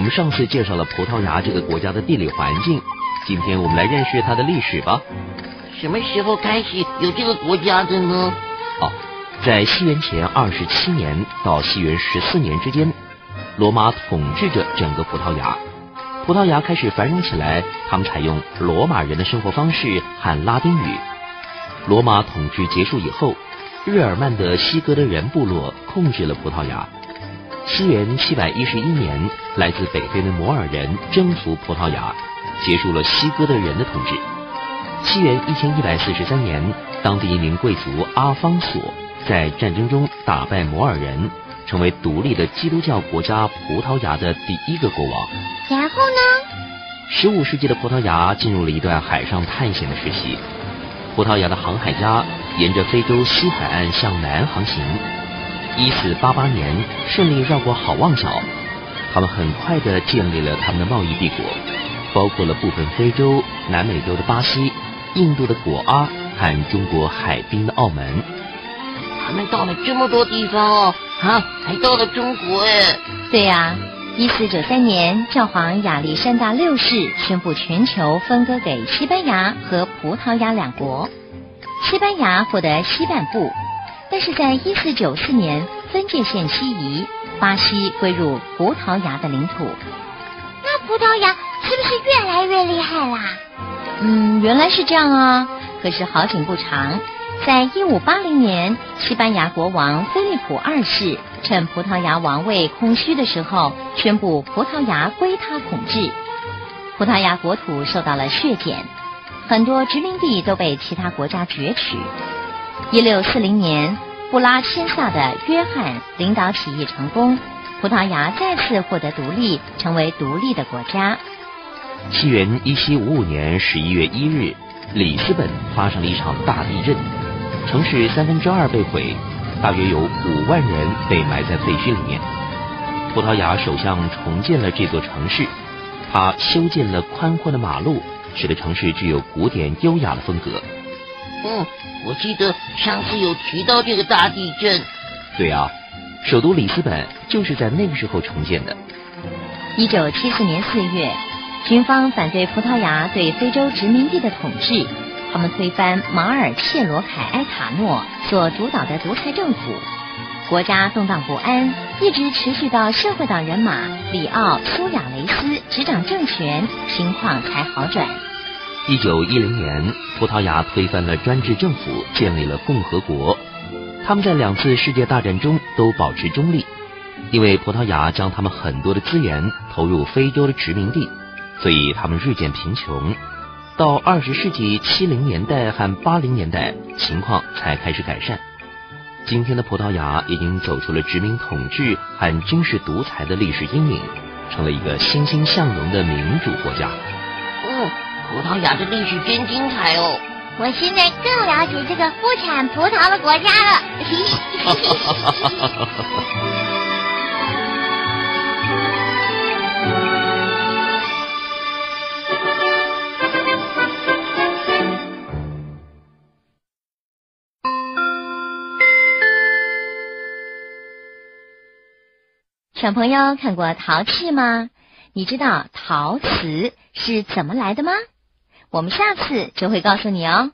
们上次介绍了葡萄牙这个国家的地理环境，今天我们来认识它的历史吧。什么时候开始有这个国家的呢？哦，在西元前二十七年到西元十四年之间，罗马统治着整个葡萄牙。葡萄牙开始繁荣起来，他们采用罗马人的生活方式和拉丁语。罗马统治结束以后，日耳曼的西哥德人部落控制了葡萄牙。西元七百一十一年，来自北非的摩尔人征服葡萄牙，结束了西哥德人的统治。西元一千一百四十三年，当地一名贵族阿方索在战争中打败摩尔人，成为独立的基督教国家葡萄牙的第一个国王。然后呢？十五世纪的葡萄牙进入了一段海上探险的时期。葡萄牙的航海家沿着非洲西海岸向南航行，一四八八年顺利绕过好望角，他们很快的建立了他们的贸易帝国，包括了部分非洲、南美洲的巴西。印度的果阿和中国海滨的澳门，他们到了这么多地方哦，啊，还到了中国哎。对呀，一四九三年，教皇亚历山大六世宣布全球分割给西班牙和葡萄牙两国，西班牙获得西半部，但是在一四九四年分界线西移，巴西归入葡萄牙的领土。那葡萄牙是不是越来越厉害啦？嗯，原来是这样啊。可是好景不长，在一五八零年，西班牙国王菲利普二世趁葡萄牙王位空虚的时候，宣布葡萄牙归他统治。葡萄牙国土受到了削减，很多殖民地都被其他国家攫取。一六四零年，布拉钦萨的约翰领导起义成功，葡萄牙再次获得独立，成为独立的国家。西元一七五五年十一月一日，里斯本发生了一场大地震，城市三分之二被毁，大约有五万人被埋在废墟里面。葡萄牙首相重建了这座城市，他修建了宽阔的马路，使得城市具有古典优雅的风格。嗯，我记得上次有提到这个大地震。对啊，首都里斯本就是在那个时候重建的。一九七四年四月。军方反对葡萄牙对非洲殖民地的统治，他们推翻马尔切罗凯埃塔诺所主导的独裁政府，国家动荡不安，一直持续到社会党人马里奥苏亚雷斯执掌政权，情况才好转。一九一零年，葡萄牙推翻了专制政府，建立了共和国。他们在两次世界大战中都保持中立，因为葡萄牙将他们很多的资源投入非洲的殖民地。所以他们日渐贫穷，到二十世纪七零年代和八零年代，情况才开始改善。今天的葡萄牙已经走出了殖民统治和军事独裁的历史阴影，成了一个欣欣向荣的民主国家。嗯，葡萄牙的历史真精彩哦！我现在更了解这个不产葡萄的国家了。小朋友看过陶器吗？你知道陶瓷是怎么来的吗？我们下次就会告诉你哦。